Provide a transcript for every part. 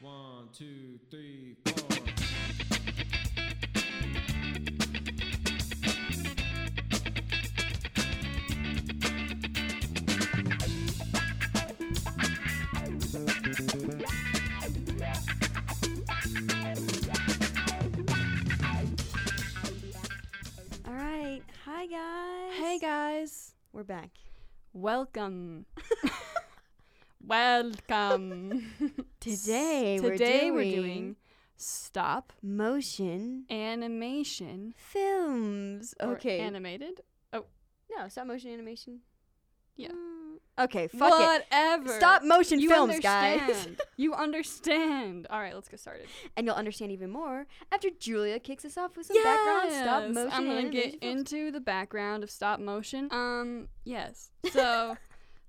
One, two, three, four. All right. Hi, guys. Hey guys, We're back. welcome. welcome. Today, we're Today we're doing stop motion animation. films. Okay. animated. Oh no, stop motion animation. Yeah. Mm, okay, fuck it. Whatever. Stop motion you films, guys. you understand. All right, let's get started. and you'll understand even more after Julia kicks us off with some background stop motion I'm gonna get films. into the background of stop motion. Um, yes. So,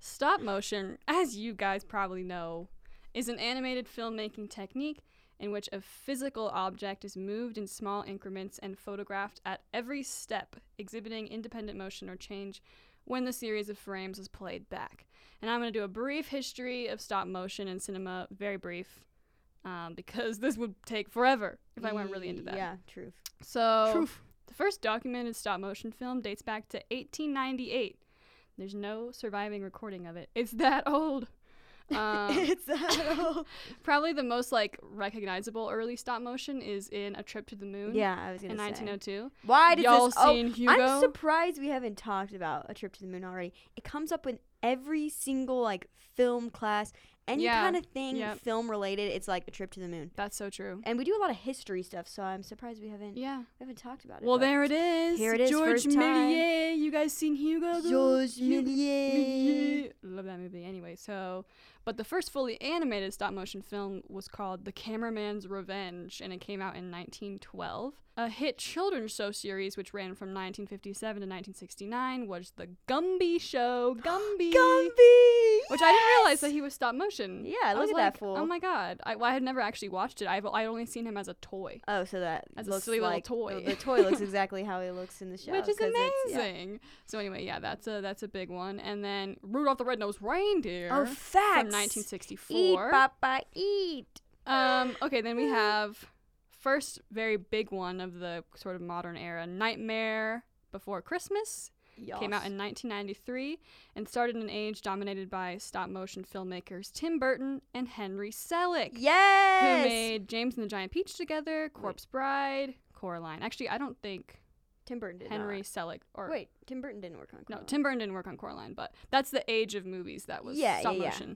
stop motion, as you guys probably know, is an animated filmmaking technique in which a physical object is moved in small increments and photographed at every step, exhibiting independent motion or change when the series of frames is played back. And I'm going to do a brief history of stop motion in cinema, very brief, um, because this would take forever if I went really into that. Yeah, truth. So, truth. the first documented stop motion film dates back to 1898. There's no surviving recording of it. It's that old. Um, it's that old. probably the most like recognizable early stop motion is in A Trip to the Moon. Yeah, I was gonna In say. 1902. Why did Y'all this? Oh, Hugo? I'm surprised we haven't talked about a trip to the moon already. It comes up in every single like film class, any Yeah, kind of thing yep. film related. It's like a trip to the moon, That's so true. and we do a lot of history stuff. So I'm surprised we haven't Yeah. we haven't talked about it. Well, there it is. Here it is, George. Méliès. You guys seen Hugo? George. Méliès. Love that movie. Anyway, so, but the first fully animated stop motion film was called The Cameraman's Revenge, and it came out in 1912. A hit children's show series, which ran from 1957 to 1969, was The Gumby Show. Gumby. Gumby. Which I didn't realize that he was stop motion. Yeah, I look was at that fool. Oh my god. I, well, I had never actually watched it. I've I only seen him as a toy. Oh, so that As a looks silly little toy. The, the toy looks exactly how he looks in the show, which is it's- yeah. amazing. So anyway, yeah, that's a that's a big one. And then Rudolph the Red-Nosed Reindeer Oh, facts. 1964. Eat, Papa, eat. Um, okay, then we have first very big one of the sort of modern era, Nightmare Before Christmas. Came out in 1993 and started an age dominated by stop motion filmmakers Tim Burton and Henry Selick, Yes. who made James and the Giant Peach together, Corpse Bride, Coraline. Actually, I don't think Tim Burton did Henry not. Selick or Wait, Tim Burton didn't work on. no, Tim Burton didn't work on Coraline, but that's the age of movies that was Yeah, stop yeah, yeah.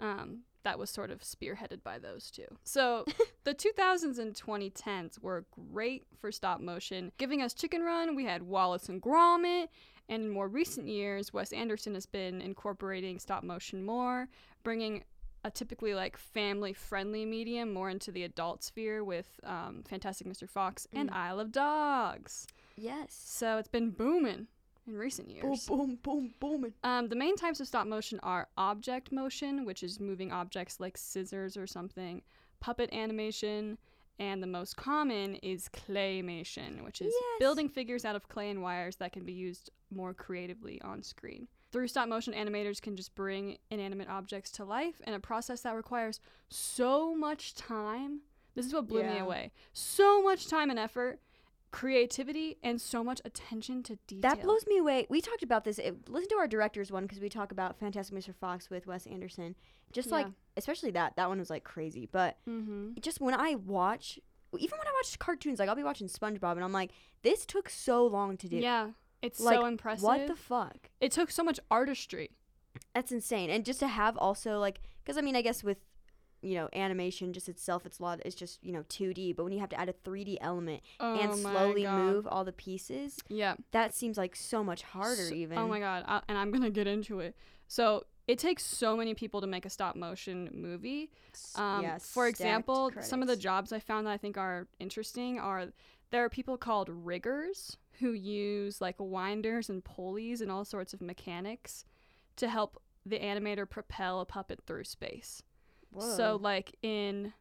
Um, that was sort of spearheaded by those two. So the 2000s and 2010s were great for stop motion, giving us Chicken Run. We had Wallace and Gromit, and in more recent years, Wes Anderson has been incorporating stop motion more, bringing a typically like family-friendly medium more into the adult sphere with um, Fantastic Mr. Fox and Mm. Isle of Dogs. Yes. So it's been booming in recent years. Boom, boom, boom, booming. Um, the main types of stop motion are object motion, which is moving objects like scissors or something, puppet animation, and the most common is claymation, which is Yes. building figures out of clay and wires that can be used more creatively on screen. Through stop motion, animators can just bring inanimate objects to life in a process that requires so much time. This is what blew me away. So much time and effort, creativity, and so much attention to detail. That blows me away. We talked about this. It, listen to our director's one because we talk about Fantastic Mr. Fox with Wes Anderson. Just like, especially that. That one was like crazy. But Mm-hmm. just when I watch, even when I watch cartoons, like I'll be watching SpongeBob and I'm like, this took so long to do. Yeah, it's Like, so impressive. What the fuck? it took so much artistry. That's insane. And just to have also like, because I mean, I guess with you know animation just itself, it's a lot. It's just you know 2D. But when you have to add a 3D element and Oh my slowly God. move all the pieces, Yeah. that seems like so much harder. So- even. Oh my god, I, and I'm gonna get into it. So it takes so many people to make a stop motion movie. Um, yeah, for example, some of the jobs I found that I think are interesting are there are people called riggers who use like winders and pulleys and all sorts of mechanics to help the animator propel a puppet through space. So like in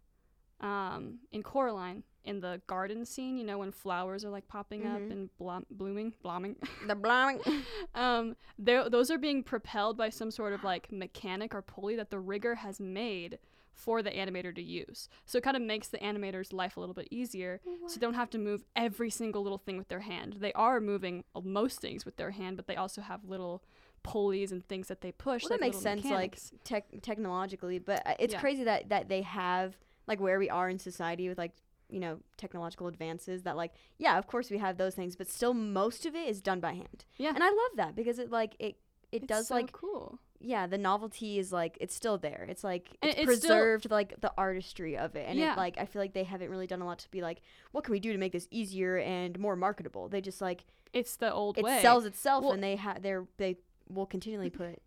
um in Coraline in the garden scene, you know when flowers are like popping Mhm. up and blom- blooming, blooming. the blowing. um those are being propelled by some sort of like mechanic or pulley that the rigger has made for the animator to use. So it kind of makes the animator's life a little bit easier. So they don't have to move every single little thing with their hand. They are moving most things with their hand, but they also have little pulleys and things that they push. Well, like that makes sense, mechanics. like tech technologically, but uh, it's Yeah. crazy that that they have like where we are in society with like you know technological advances. That like yeah, of course we have those things, but still most of it is done by hand. Yeah. and I love that because it like it it It's does so like cool. yeah the novelty is like it's still there. It's like it's, it's still- preserved like the artistry of it, and Yeah. it like I feel like they haven't really done a lot to be like what can we do to make this easier and more marketable. They just like It's the old it way. sells itself, Well- and they have they're they will continually put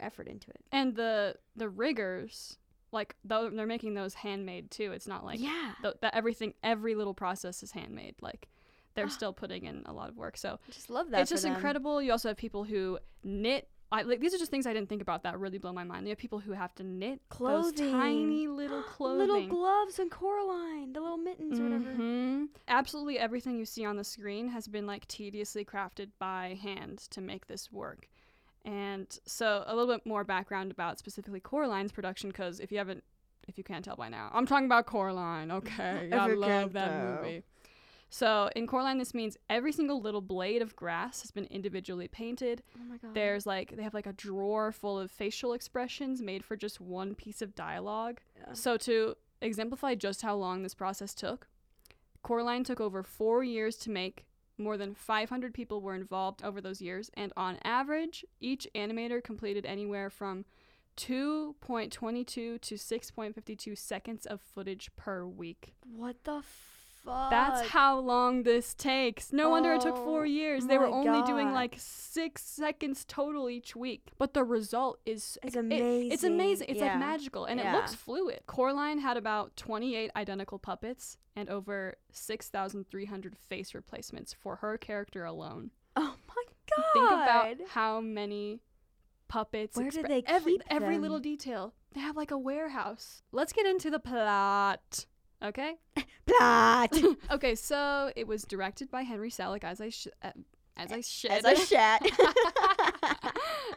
effort into it. and the the riggers, like though they're making those handmade too. It's not like yeah. th- that everything every little process is handmade. Like they're Ah. still putting in a lot of work. So I just love that. it's just them. incredible. You also have people who knit. I, like these are just things I didn't think about that really blow my mind. You have people who have to knit those Clothing. tiny little clothing. Little gloves and Coraline, the little mittens or whatever. Mhm. Absolutely everything you see on the screen has been like tediously crafted by hand to make this work. And so a little bit more background about specifically Coraline's production because if you haven't if you can't tell by now, I'm talking about Coraline, okay? I love that tell. movie. So in Coraline this means every single little blade of grass has been individually painted. Oh my god. There's like they have like a drawer full of facial expressions made for just one piece of dialogue. Yeah. So to exemplify just how long this process took, Coraline took over 4 years to make. More than 500 people were involved over those years and on average, each animator completed anywhere from 2.22 to 6.52 seconds of footage per week. What the fuck? That's how long this takes. No wonder it took four oh years. They were only doing like six seconds total each week. But the result is It's it- amazing. it's amazing. It's Yeah. like magical. And it looks fluid. Coraline had about 28 identical puppets and over 6,300 face replacements for her character alone. Oh my god. Think about how many puppets. Where do they every keep every them? little detail? They have like a warehouse. Let's get into the plot. Okay. plot. okay, so it was directed by Henry Selick, as I sh- uh, as I shed As I shat. as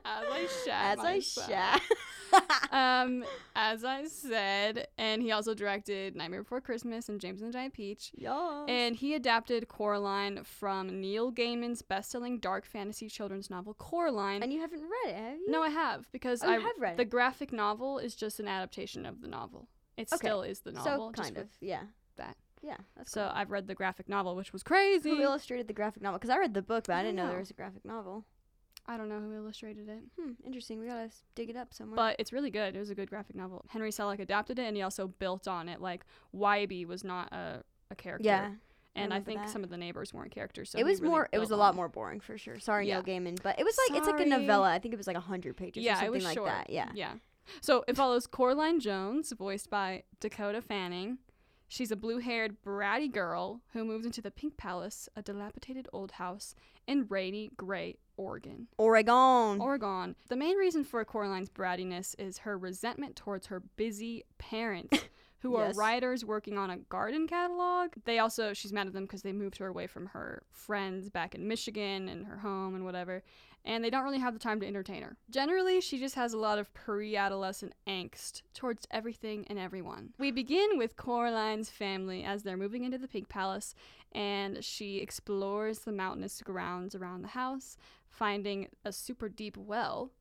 I shat As I myself. shat. um, as I said, and he also directed Nightmare Before Christmas and James and the Giant Peach. Yes. And he adapted Coraline from Neil Gaiman's best-selling dark fantasy children's novel Coraline. And you haven't read it, have you? no, I have because Oh, I have read the graphic novel is just an adaptation of the novel. It Okay, still is the novel, So kind of, yeah. that. Yeah, So cool. I've read the graphic novel, which was crazy. Who illustrated the graphic novel? Because I read the book, but I, I didn't know don't there was a graphic novel. I don't know who illustrated it. Hmm, interesting. We gotta dig it up somewhere. But it's really good. It was a good graphic novel. Henry Selick adapted it, and he also built on it. Like Wybie was not a, a character, yeah, and I remember think that. some of the neighbors weren't characters. So it was really more. It was a lot more boring for sure. Sorry, Yeah. Neil Gaiman, but it was like it's like a novella. I think it was like a hundred pages Yeah, or something it was like short. that. Yeah. Yeah. So it follows Coraline Jones, voiced by Dakota Fanning. She's a blue-haired, bratty girl who moves into the Pink Palace, a dilapidated old house in rainy, gray Oregon. Oregon. Oregon. The main reason for Coraline's brattiness is her resentment towards her busy parents, who Yes. are writers working on a garden catalog. They also, she's mad at them because they moved her away from her friends back in Michigan and her home and whatever, and they don't really have the time to entertain her. Generally, she just has a lot of pre adolescent angst towards everything and everyone. We begin with Coraline's family as they're moving into the Pink Palace, and she explores the mountainous grounds around the house finding a super deep well.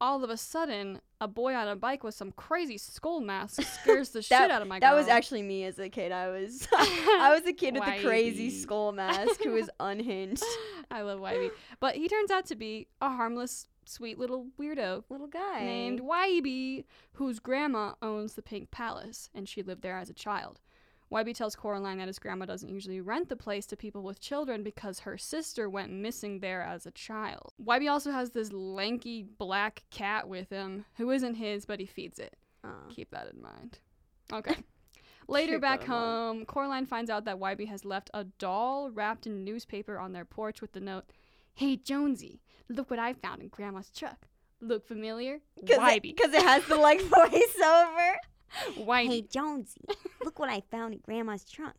All of a sudden, a boy on a bike with some crazy skull mask scares the shit out of my that was actually me as a kid. I was I was a kid with the crazy skull mask who was unhinged. I love Wybie. But he turns out to be a harmless, sweet little weirdo Little guy named Wybie, whose grandma owns the Pink Palace, and she lived there as a child. Wybie tells Coraline that his grandma doesn't usually rent the place to people with children because her sister went missing there as a child. Wybie also has this lanky black cat with him who isn't his, but he feeds it. Keep that in mind. Okay. Later Keep back mind. home, Coraline finds out that Wybie has left a doll wrapped in newspaper on their porch with the note, Hey Jonesy, look what I found in Grandma's truck. Look familiar? Wybie. Because it has the like voiceover. Wybie. Jonesy, look what I found in Grandma's trunk.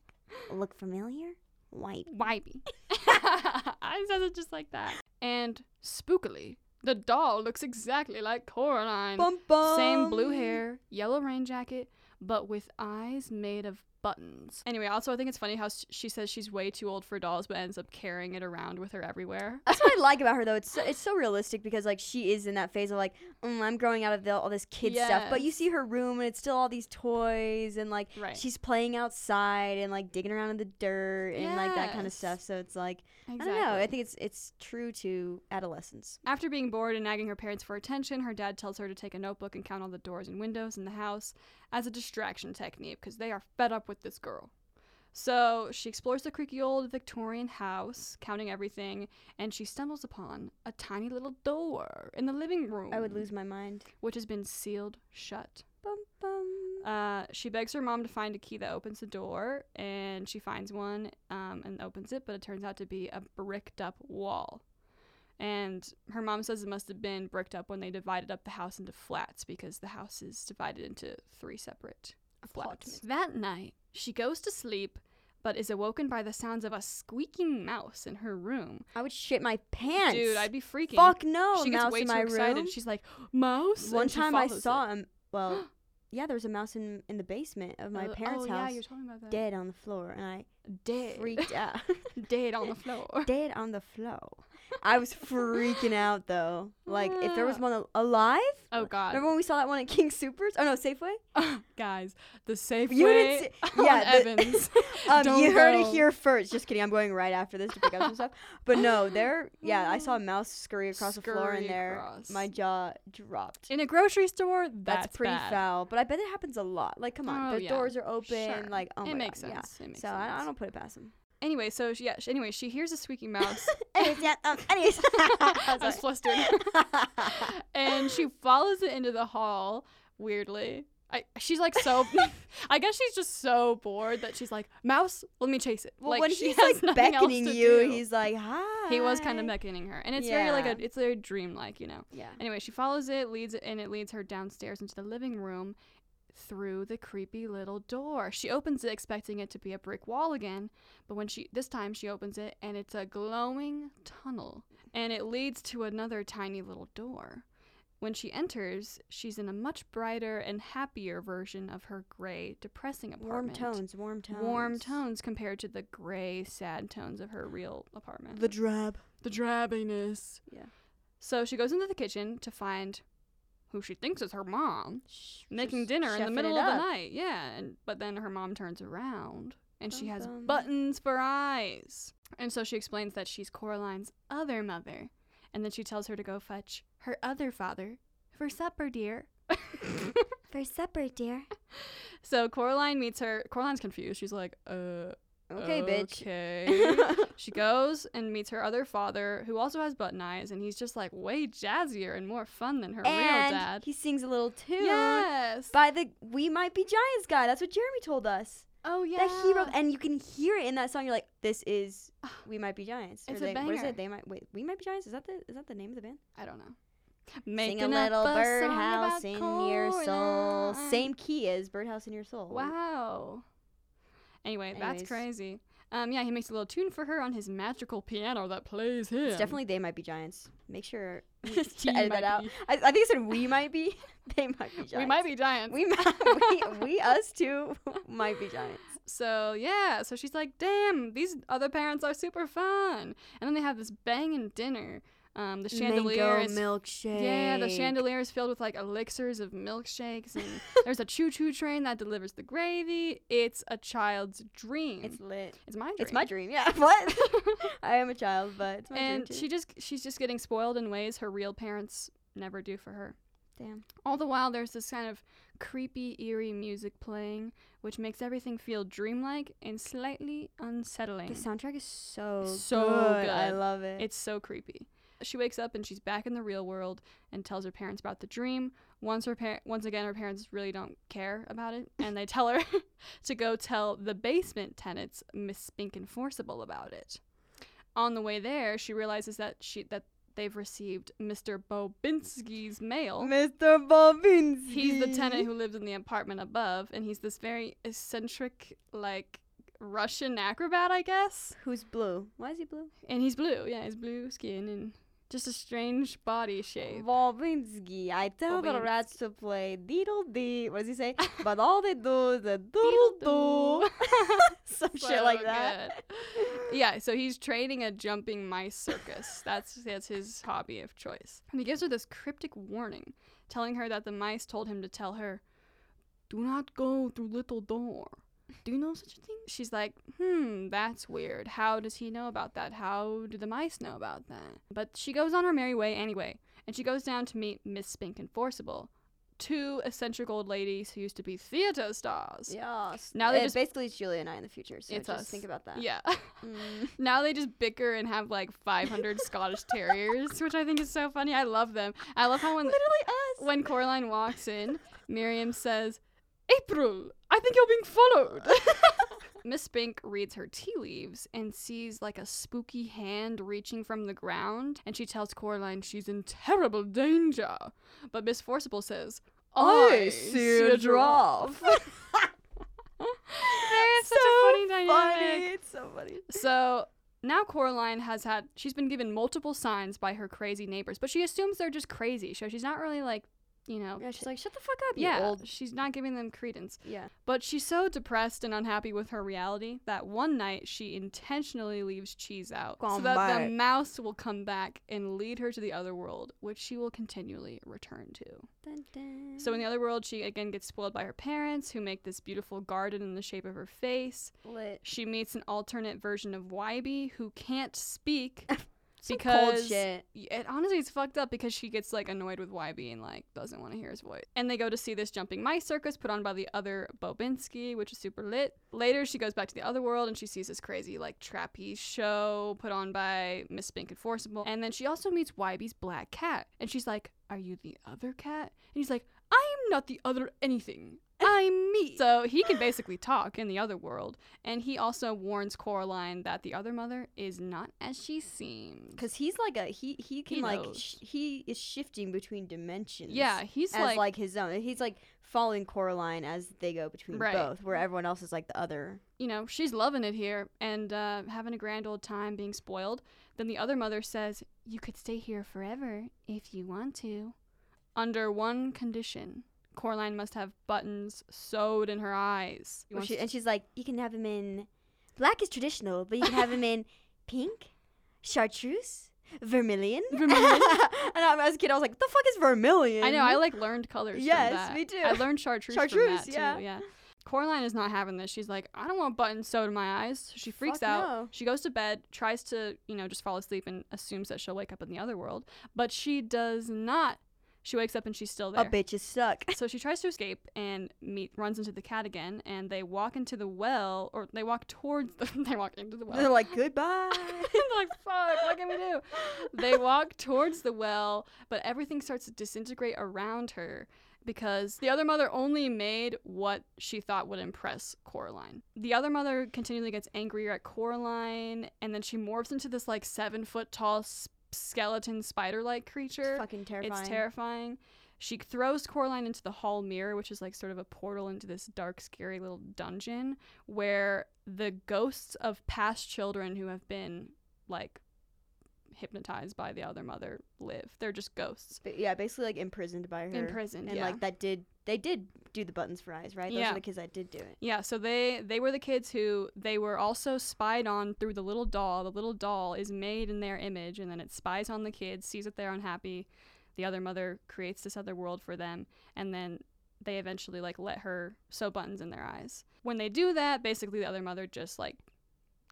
Look familiar? White. Wybie. I said it just like that. And spookily, The doll looks exactly like Coraline. Bum, bum. Same blue hair, yellow rain jacket, but with eyes made of buttons. Anyway, also I think it's funny how she says she's way too old for dolls, but ends up carrying it around with her everywhere. That's what I like about her though. It's so, it's so realistic because like she is in that phase of like mm, I'm growing out of the, all this kid stuff, but you see her room and it's still all these toys and like Right. she's playing outside and like digging around in the dirt and like that kind of stuff. So it's like Exactly. I don't know. I think it's it's true to adolescence. After being bored and nagging her parents for attention, her dad tells her to take a notebook and count all the doors and windows in the house as a distraction technique because they are fed up with this girl. So she explores the creaky old Victorian house, counting everything, and she stumbles upon a tiny little door in the living room. I would lose my mind. Which has been sealed shut. Bum, bum. Uh, she begs her mom to find a key that opens the door, and she finds one um, and opens it, but it turns out to be a bricked up wall. And her mom says it must have been bricked up when they divided up the house into flats because the house is divided into three separate flats. That night, she goes to sleep, but is awoken by the sounds of a squeaking mouse in her room. I would shit my pants. Dude, I'd be freaking. Fuck no, she gets mouse way in too my excited. room. She's like, "Mouse!" One time I saw him. Well, yeah, there was a mouse in in the basement of my Uh, parents' oh, house, yeah, you're talking about that. dead on the floor, and I Dead. freaked out. Dead on the floor. dead on the floor. I was freaking out though. Like if there was one al- alive. Oh God, Remember when we saw that one at King Supers? Oh no, Safeway. guys, the Safeway You didn't see- yeah, the- Evans. Um, you heard go. it here first. Just kidding. I'm going right after this to pick up some stuff. But no, there. Yeah, I saw a mouse scurry across the floor in there. across. My jaw dropped. in a grocery store. That's, That's, pretty bad. foul. But I bet it happens a lot. Like, come on, Oh, the yeah. doors are open. Sure. Like, oh it my makes God, sense. It Yeah. makes So I, I don't put it past them. Anyway, so she, yeah. She, anyway, she hears a squeaking mouse. anyways, yeah. Um, anyways. I was flustered. and she follows it into the hall. Weirdly, I she's like so. I guess she's just so bored that she's like, "Mouse, let me chase it." well, like, when she he's has like beckoning you, do. he's like, hi. he was kind of beckoning her, and it's very like a, it's very dreamlike, you know. Yeah. Anyway, she follows it, leads it, and it leads her downstairs into the living room through the creepy little door. She opens it expecting it to be a brick wall again, but when she this time she opens it and it's a glowing tunnel and it leads to another tiny little door. When she enters, she's in a much brighter and happier version of her gray, depressing apartment. Warm tones. Warm tones. Warm tones compared to the gray, sad tones of her real apartment The drab. the drabbiness. Yeah. So she goes into the kitchen to find who she thinks is her mom Sh- making dinner in the middle of the night. Yeah, and but then her mom turns around and she has buttons for eyes. And so she explains that she's Coraline's other mother. And then she tells her to go fetch her other father for supper, dear. For supper, dear. so Coraline meets her. Coraline's confused. She's like, uh, Okay, bitch. Okay. she goes and meets her other father, who also has button eyes, and he's just like way jazzier and more fun than her real and dad. he sings a little tune Yes. by the We Might Be Giants guy. That's what Jeremy told us. oh yeah. That he wrote, and you can hear it in that song. You're like, this is We Might Be Giants. It's or a they, What is it? They might wait. We Might Be Giants. Is that the is that the name of the band? I don't know. Sing Making a up little birdhouse in your soul. Same key as birdhouse in your soul. Wow. Anyway, that's crazy. Um, yeah, he makes a little tune for her on his magical piano that plays him. It's definitely they might be giants. Make sure to edit that out. I, I think it said we might be. they might be giants. We might be giants. We might. we, we us two might be giants. So yeah, so she's like, "Damn, these other parents are super fun." And then they have this banging dinner. Um, the chandelier Mango is milkshake. yeah, the chandelier is filled with like elixirs of milkshakes, and there's a choo-choo train that delivers the gravy. It's a child's dream. It's lit. It's my dream. It's my dream. Yeah. What? I am a child, but it's my and dream too. she just she's just getting spoiled in ways her real parents never do for her. Damn. All the while, there's this kind of creepy, eerie music playing, which makes everything feel dreamlike and slightly unsettling. The soundtrack is so So good. I love it. It's so creepy. She wakes up and she's back in the real world and tells her parents about the dream. Once her par- once again her parents really don't care about it and they tell her to go tell the basement tenants Miss Spink and Forcible about it. On the way there, she realizes that she that they've received Mr. Bobinsky's mail. Mr. Bobinsky. He's the tenant who lives in the apartment above and he's this very eccentric like Russian acrobat, I guess. Who's blue? Why is he blue? And he's blue. Yeah, he's blue skin and Just a strange body shape. Bobinsky. I tell the Bobinsky. rats to play diddle dee. What does he say? but all they do is a doodle doo. Some shit like that. good. yeah, so he's training a jumping mice circus. That's that's his hobby of choice. And he gives her this cryptic warning, telling her that the mice told him to tell her, "Do not go through little door." Do you know such a thing? She's like, hmm, that's weird. How does he know about that? How do the mice know about that? But she goes on her merry way anyway, and she goes down to meet Miss Spink and Forcible, two eccentric old ladies who used to be theater stars. Yes. Now they just- basically it's Julia and I in the future. So It's just us. think about that. Yeah. Mm. now they just bicker and have like 500 Scottish Terriers, which I think is so funny. I love them. I love how when Literally us. when Coraline walks in, Miriam says, "April, I think you're being followed." Miss Spink reads her tea leaves and sees like a spooky hand reaching from the ground, and she tells Coraline she's in terrible danger. But Miss Forcible says, "I see a giraffe." They're such a funny dynamic. It's so funny. So now Coraline has had she's been given multiple signs by her crazy neighbors, but she assumes they're just crazy. So she's not really like, you know, Yeah, she's like, shut the fuck up, you yeah, old. she's not giving them credence. Yeah. But she's so depressed and unhappy with her reality that one night she intentionally leaves cheese out so Come that the mouse will come back and lead her to the other world, which she will continually return to. Dun, dun. So in the other world, she again gets spoiled by her parents, who make this beautiful garden in the shape of her face. lit. She meets an alternate version of Wybie who can't speak Some because shit. It honestly it's fucked up because she gets like annoyed with Wybie and like doesn't want to hear his voice. And they go to see this jumping mice circus put on by the other Bobinsky, which is super lit. Later she goes back to the other world and she sees this crazy like trapeze show put on by Miss Spink and Forcible. And then she also meets Wybie's black cat. And she's like, Are you the other cat? And he's like, I'm not the other anything. I'm me. So he can basically talk in the other world. And he also warns Coraline that the other mother is not as she seems. Cause he's like a he he can He like knows. sh- he is shifting between dimensions. Yeah, he's as like, like, his own. He's like following Coraline as they go between Right. both, where everyone else is like the other. you know, she's loving it here and uh, having a grand old time being spoiled. Then the other mother says, You could stay here forever if you want to. Under one condition Coraline must have buttons sewed in her eyes. Wants she, and she's like, you can have him in black is traditional, but you can have him in pink, chartreuse, vermilion. Vermilion? and I, as a kid, I was like, the fuck is vermilion? I know, I like learned colors. from Yes, me too. I learned chartreuse, Chartreuse, from that yeah. too. Yeah. Coraline is not having this. She's like, I don't want buttons sewed in my eyes. So she freaks Fuck out. no. She goes to bed, tries to, you know, just fall asleep and assumes that she'll wake up in the other world. But she does not. She wakes up and she's still there. A bitch is stuck. So she tries to escape and meet runs into the cat again, and they walk into the well, or they walk towards the. they walk into the well. They're like, goodbye. They're like, fuck, what can we do? They walk towards the well, but everything starts to disintegrate around her because the other mother only made what she thought would impress Coraline. The other mother continually gets angrier at Coraline, and then she morphs into this like seven foot tall skeleton spider like creature. fucking terrifying. It's terrifying. She throws Coraline into the hall mirror, which is like sort of a portal into this dark, scary little dungeon where the ghosts of past children who have been like hypnotized by the other mother live. They're just ghosts. But yeah, basically like imprisoned by her. Imprisoned, And yeah. like that did they did do the buttons for eyes, right? Those Yeah. are the kids that did do it. Yeah, so they they were the kids who they were also spied on through the little doll. The little doll is made in their image and then it spies on the kids, sees that they're unhappy. The other mother creates this other world for them and then they eventually like let her sew buttons in their eyes. When they do that, basically the other mother just like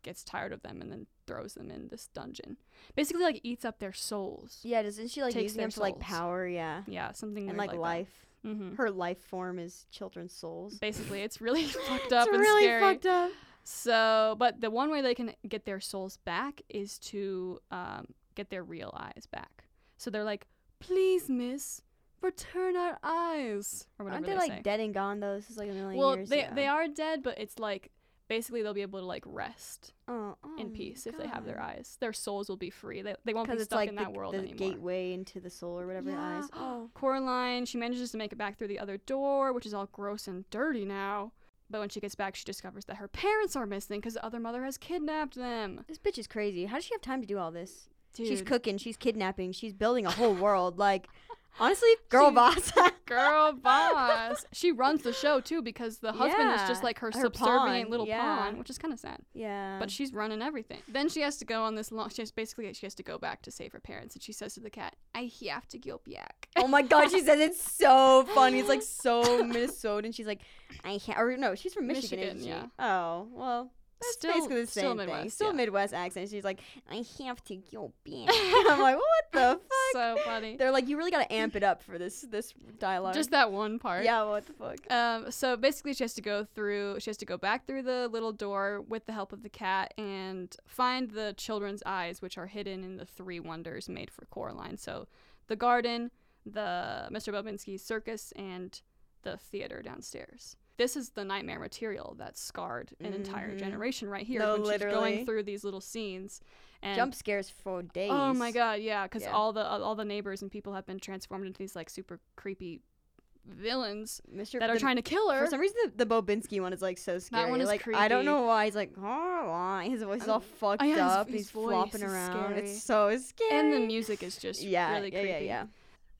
gets tired of them and then throws them in this dungeon. Basically like eats up their souls. Yeah, doesn't she like Takes using them for like power? Yeah, Yeah, something like that. and like, that. life. Mhm. Her life form is children's souls. Basically, it's really fucked up it's and really scary. fucked up. So, but the one way they can get their souls back is to um, get their real eyes back. So they're like, "Please, Miss, return our eyes," or whatever Aren't they they, like say. dead and gone though? This is like a million well, years they ago. they are dead, but it's like basically they'll be able to like rest oh, oh in peace if they have their eyes. Their souls will be free. They they won't be stuck like in the, that world anymore. the anymore. gateway into the soul or whatever. Yeah. Eyes. Oh, Coraline, she manages to make it back through the other door, which is all gross and dirty now. But when she gets back, she discovers that her parents are missing because the other mother has kidnapped them. this bitch is crazy. How does she have time to do all this? She's cooking. She's kidnapping. She's building a whole world. Like, honestly, girl She- boss. Girl boss. she runs the show too because the husband is just like her, her subservient pawn, little yeah. pawn, which is kind of sad. yeah. But she's running everything. Then she has to go on this long. She has basically she has to go back to save her parents, and she says to the cat, "I have to go back." oh my god, she says it's so funny. It's like so Minnesotan. She's like, I can't. Or no, she's from Michigan, Michigan, isn't she? yeah. Oh well. That's Still- basically the same still thing. Still yeah. Midwest accent. She's like, I have to go back. I'm like, what the fuck? so funny. They're like, you really gotta amp it up for this this dialogue. Just that one part. yeah, what the fuck? Um, so basically, she has to go through. She has to go back through the little door with the help of the cat and find the children's eyes, which are hidden in the three wonders made for Coraline. So, the garden, the Mr. Bobinsky circus, and the theater downstairs. This is the nightmare material that scarred an entire Mhm. generation right here No, when she's literally. going through these little scenes. And Jump scares for days. Oh my god, yeah, because Yeah. all the all the neighbors and people have been transformed into these like super creepy villains Mr. that are the- trying to kill her. For some reason, the, the Bobinsky one is like so scary. That one is like I don't know why he's like, oh, why. his voice is all Um, fucked oh, yeah, his- up. his he's flopping around. scary. It's so scary. and the music is just yeah, really yeah, creepy. yeah, yeah.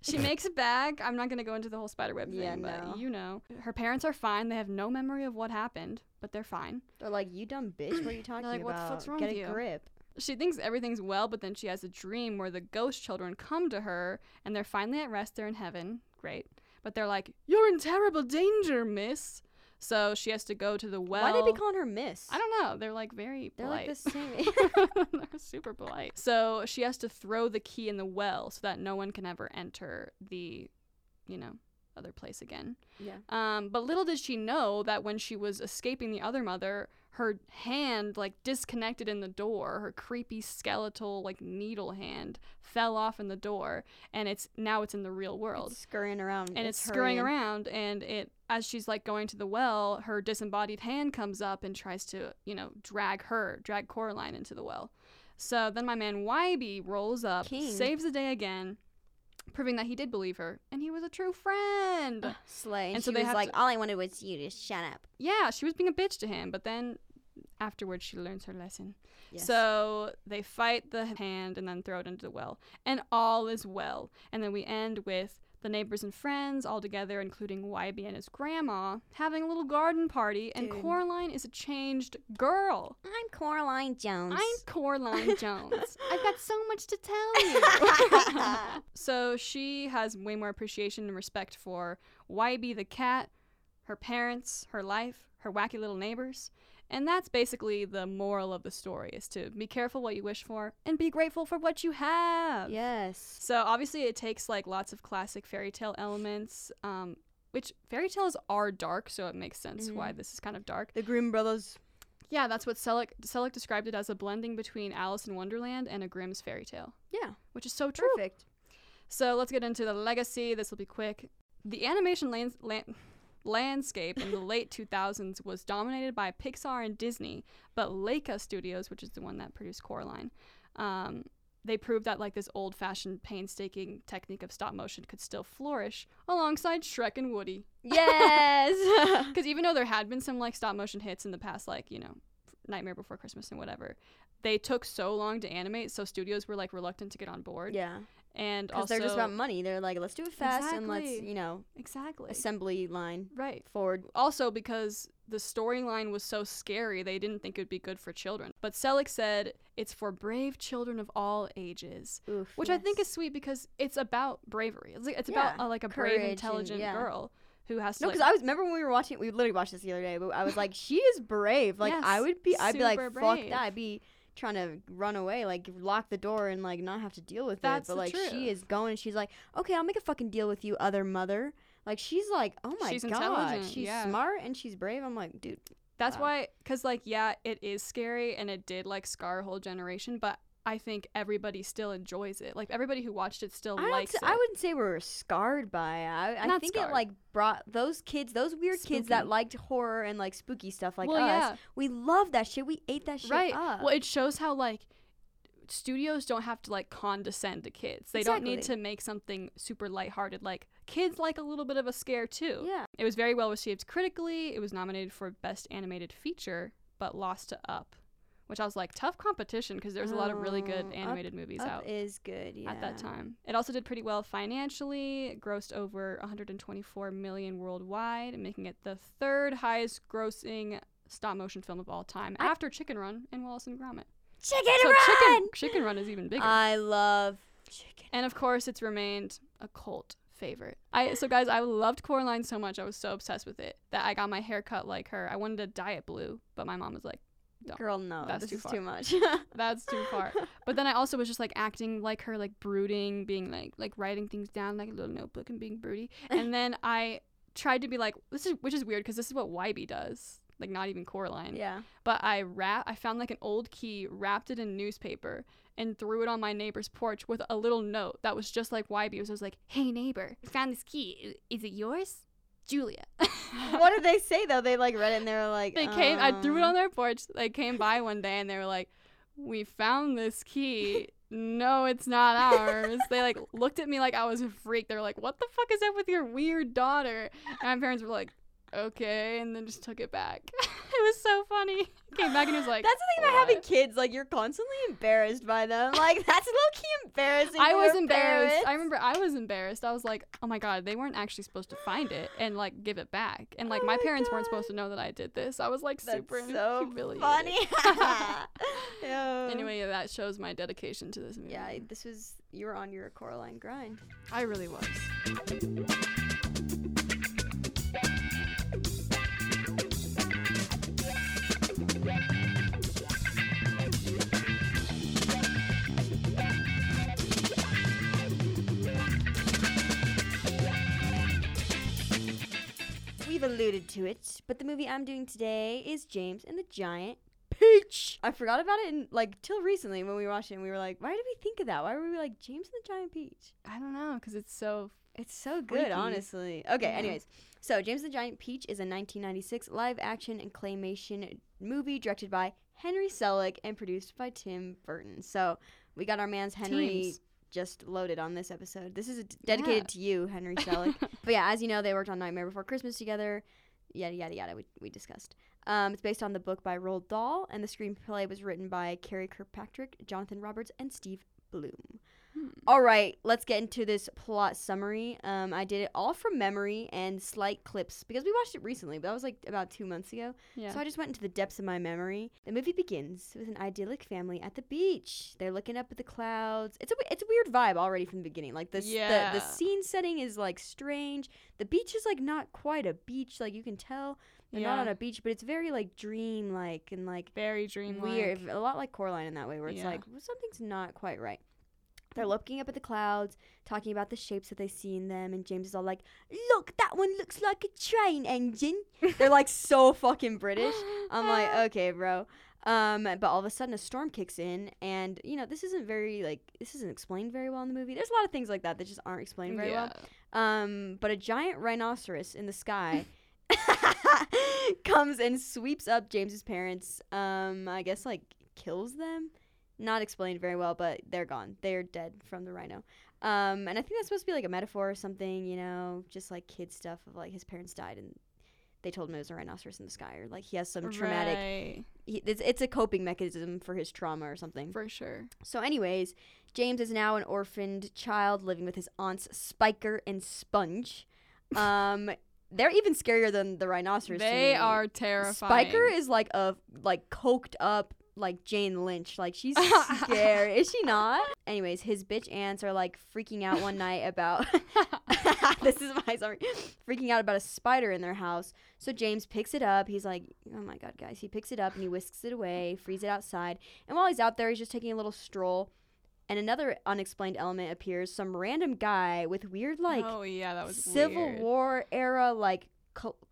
She makes it back. I'm not gonna go into the whole spiderweb thing, Yeah, but you know, her parents are fine. They have no memory of what happened, but they're fine. They're like, you dumb bitch. What are you talking like, about? "What the fuck's wrong Get with a you?" grip. She thinks everything's well, but then she has a dream where the ghost children come to her and they're finally at rest. They're in heaven. Great. But they're like, You're in terrible danger, miss. So she has to go to the well. Why they be calling her Miss? I don't know. They're like very They're polite. like the same. They're super polite. So she has to throw the key in the well so that no one can ever enter the, you know, other place again. yeah. Um, but little did she know that when she was escaping the other mother, her hand like disconnected in the door. Her creepy skeletal like needle hand fell off in the door, and it's now it's in the real world It's scurrying around. and it's, scurrying hurrying. around and it as she's like going to the well her disembodied hand comes up and tries to you know drag her drag coraline into the well so then my man Wybie rolls up King. saves the day again proving that he did believe her and he was a true friend Ugh, Slay. And, And so she they was like, to- all I wanted was you to shut up. yeah she was being a bitch to him but then afterwards she learns her lesson Yes. so they fight the hand and then throw it into the well. And all is well. And then we end with the neighbors and friends all together, including Wybie and his grandma, having a little garden party. And Dude. Coraline is a changed girl. I'm Coraline Jones. I'm Coraline Jones. I've got so much to tell you. so she has way more appreciation and respect for Wybie the cat, her parents, her life, her wacky little neighbors. And that's basically the moral of the story is to be careful what you wish for and be grateful for what you have. yes. So obviously it takes like lots of classic fairy tale elements, um, which fairy tales are dark, so it makes sense why Mhm. this is kind of dark. The Grimm brothers. Yeah, that's what Selick Selick described it as a blending between Alice in Wonderland and a Grimm's fairy tale, Yeah. which is so true. Perfect. So let's get into the legacy. This will be quick. The animation lands lan- landscape in the late 2000s was dominated by Pixar and Disney, but Laika Studios, which is the one that produced Coraline, um, they proved that like this old-fashioned, painstaking technique of stop motion could still flourish alongside Shrek and Woody. Yes. Because even though there had been some like stop motion hits in the past, like you know, Nightmare Before Christmas and whatever, they took so long to animate, so studios were like reluctant to get on board. yeah. And Because also they're just about money. They're like, let's do it fast and let's, you know, exactly assembly line right. forward. Also, because the storyline was so scary, they didn't think it would be good for children. But Selick said it's for brave children of all ages, Oof. which I think is sweet because it's about bravery. It's, like, it's about Yeah, uh, like a courage brave, and- intelligent yeah. girl who has to. No, like, because I was remember when we were watching. We literally watched this the other day, but I was like, she is brave. Like I would be. I'd be like, super fuck that. I'd be trying to run away, like lock the door and like not have to deal with That's it. But like truth. she is going. She's like, okay, I'll make a fucking deal with you, other mother. Like she's like, oh my She's god, she's yeah. smart and she's brave. I'm like, dude, That's Wow. why, because like, yeah, it is scary and it did like scar a whole generation, but I think everybody still enjoys it. Like everybody who watched it still I, likes s- it. I wouldn't say we're scarred by it. I, I think scarred. it like brought those kids, those weird kids that liked horror and like spooky stuff like well, us. yeah, We love that shit. We ate that shit right. up. Well, it shows how like studios don't have to like condescend to kids. They don't need to make something super lighthearted. Like kids like a little bit of a scare too. yeah. It was very well received critically. It was nominated for best animated feature, but lost to Up, which I was like, tough competition because there's a lot of really good Oh, Up- animated movies Up out is good. Yeah. at that time. It also did pretty well financially, it grossed over 124 million worldwide, making it the third highest grossing stop motion film of all time I- after Chicken Run and Wallace and Gromit. Chicken so Run. Chicken Chicken Run is even bigger. I love chicken. and of course, it's remained a cult favorite. I so guys, I loved Coraline so much. I was so obsessed with it that I got my hair cut like her. I wanted to dye it blue, but my mom was like, No, Girl, no, that's this too is far. too much. "That's too far." But then I also was just like acting like her, like brooding, being like like writing things down like a little notebook and being broody. And then I tried to be like this is which is weird because this is what Wybie does. Like not even Coraline. yeah. But I wrap I found like an old key, wrapped it in newspaper, and threw it on my neighbor's porch with a little note that was just like Wybie. It was like, "Hey neighbor, I found this key. Is it yours?" Julia. what did they say though? They like read it and they were like, they came I threw it um, on their porch. They came by one day and they were like, "We found this key." no, it's not ours. they like looked at me like I was a freak. They were like, "What the fuck is up with your weird daughter?" And my parents were like, "Okay," and then just took it back. it was so funny. Came back and was like, That's the thing about having kids. Like you're constantly embarrassed by them. Like that's low key embarrassing. I was embarrassed. I remember I was embarrassed. I was like, "Oh my god, they weren't actually supposed to find it and like give it back." And like Oh my my parents weren't supposed to know that I did this. I was like That's super so humiliated. funny. Anyway, that shows my dedication to this movie. Yeah, this was you were on your Coraline grind. I really was. We've alluded to it, but the movie I'm doing today is James and the Giant Peach. I forgot about it in like till recently when we watched it. and We were like, why did we think of that? Why were we like James and the Giant Peach? I don't know because it's so. It's so good, Freaky. honestly. Okay, Yeah. anyways. So, James and the Giant Peach is a 1996 live action and claymation movie directed by Henry Selick and produced by Tim Burton. So, we got our man's Henry Teams. Just loaded on this episode. This is d- dedicated Yeah. to you, Henry Selick. but yeah, as you know, they worked on Nightmare Before Christmas together. Yada, yada, yada, we, we discussed. Um, it's based on the book by Roald Dahl, and the screenplay was written by Karey Kirkpatrick, Jonathan Roberts, and Steve Bloom. Hmm. All right, let's get into this plot summary. Um, I did it all from memory and slight clips because we watched it recently, but that was like about two months ago. Yeah. So I just went into the depths of my memory. The movie begins with an idyllic family at the beach. They're looking up at the clouds. It's a it's a weird vibe already from the beginning. Like this, the, Yeah. the scene setting is like strange. The beach is like not quite a beach. Like you can tell they're not on a beach, but it's very like dream like and like Very dreamlike. weird. A lot like Coraline in that way, where it's Yeah. like well, something's not quite right. They're looking up at the clouds, talking about the shapes that they see in them, and James is all like, "Look, that one looks like a train engine." They're like so fucking British. I'm like, okay, bro. Um, but all of a sudden a storm kicks in, and you know this isn't very like this isn't explained very well in the movie. There's a lot of things like that that just aren't explained very well. Um, but a giant rhinoceros in the sky comes and sweeps up James's parents. Um, I guess like kills them. Not explained very well, but they're gone. They're dead from the rhino. Um, and I think that's supposed to be like a metaphor or something, you know, just like kid stuff of like his parents died and they told him it was a rhinoceros in the sky, or like he has some traumatic. Right. He, it's, it's a coping mechanism for his trauma or something. For sure. So, anyways, James is now an orphaned child living with his aunts Spiker and Sponge. Um, they're even scarier than the rhinoceros. They are terrifying. Spiker is like a like coked up like Jane Lynch. Like she's scary, is she not? Anyways, his bitch aunts are like freaking out one night about. this is my summary. Freaking out about a spider in their house. So James picks it up. He's like, "Oh my god, guys!" He picks it up and he whisks it away, frees it outside. And while he's out there, he's just taking a little stroll. And another unexplained element appears. Some random guy with weird like oh yeah, that was Civil weird. War era like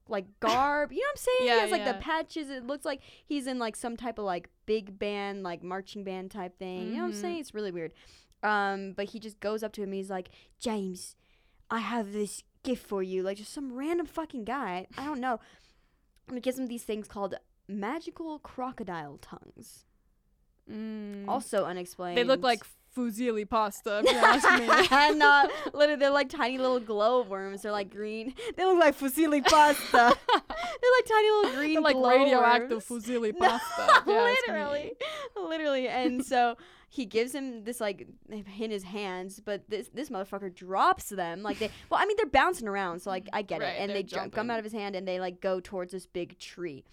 like garb. You know what I'm saying? Yeah, he has like yeah. the patches. It looks like he's in like some type of like big band, like marching band type thing. You know what I'm Mhm. saying? It's really weird. Um, but he just goes up to him. He's like, James, I have this gift for you. Like just some random fucking guy. I don't know. And he gives him these things called magical crocodile tongues. Mm. Also unexplained. they look like fusilli pasta. If you ask me. no, literally, they're like tiny little glow worms. They're like green. They look like fusilli pasta. They're like tiny little green They're like radioactive fusilli No, pasta. Yeah, literally, literally. And so he gives him this like in his hands, but this this motherfucker drops them. Like they, well, I mean they're bouncing around, so like I get Right, it. And they're jump, come out of his hand, and they like go towards this big tree.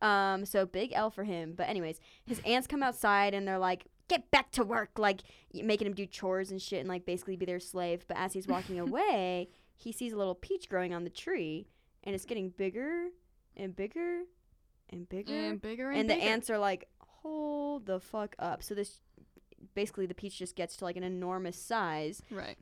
Um, so big L for him. But anyways, his aunts come outside and they're like, "Get back to work!" Like making him do chores and shit, and like basically be their slave. But as he's walking away, he sees a little peach growing on the tree, and it's getting bigger and bigger and bigger And bigger and, and the ants are like hold the fuck up so this basically the peach just gets to like an enormous size Right.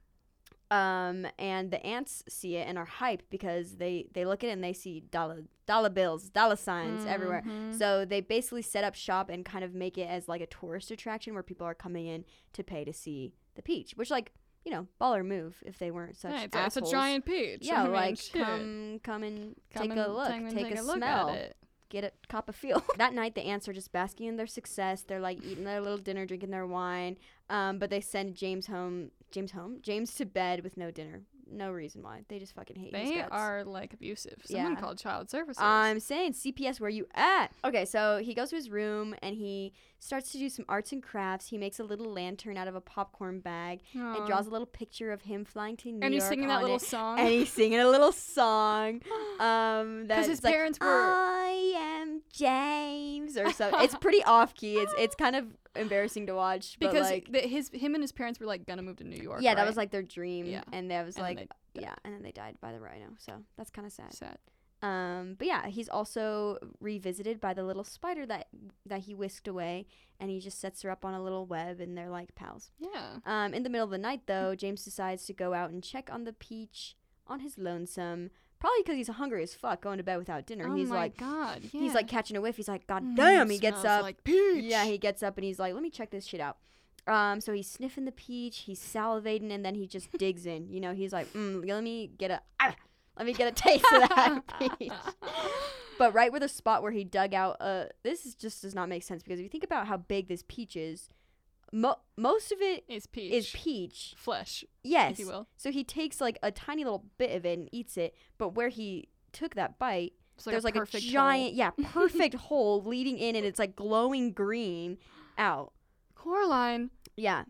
Um and the ants see it and are hyped because they they look at it and they see dollar dollar bills dollar signs everywhere Mhm. so they basically set up shop and kind of make it as like a tourist attraction where people are coming in to pay to see the peach which like you know baller move if they weren't such Yeah, it's, it's a giant peach. yeah I mean, like shit. come come and Come take a look and take, a, look smell at it. Get a cop a feel. that night, the ants are just basking in their success. They're like eating their little dinner, drinking their wine. Um, but they send James home. James home. James to bed with no dinner. No reason why. They just fucking hate They are like abusive. Someone Yeah. called child services. I'm saying CPS, where you at? Okay, so he goes to his room and he starts to do some arts and crafts. He makes a little lantern out of a popcorn bag and draws a little picture of him flying to New York. and he's singing that little it. song. and he's singing a little song. Um, 'Cause that's his like, parents were- I am James or something. it's pretty off key. It's it's kind of embarrassing to watch, but because like, the, his him and his parents were like gonna move to New York. yeah, that right? was like their dream, Yeah. and that was And then like, they yeah, and then they died by the rhino. So that's kind of sad. sad. Um, but yeah, he's also revisited by the little spider that that he whisked away, and he just sets her up on a little web, and they're like pals. Yeah. Um, in the middle of the night, though, James decides to go out and check on the peach on his lonesome. Probably because he's hungry as fuck, going to bed without dinner. oh he's my like, god. Yeah. he's like catching a whiff. He's like, God Mm, damn! He gets up. Like peach. yeah, he gets up and he's like, let me check this shit out. Um, so he's sniffing the peach, he's salivating, and then he just digs in. You know, he's like, mm, let me get a, ah, let me get a taste of that peach. But right where the spot where he dug out, uh, this is just does not make sense because if you think about how big this peach is, mo- most of it is peach. is peach. flesh, Yes. if you will. So he takes like a tiny little bit of it and eats it, but where he took that bite, like there's a like a giant, yeah, perfect hole leading in, and it's like glowing green out. hole. Coraline. Yeah.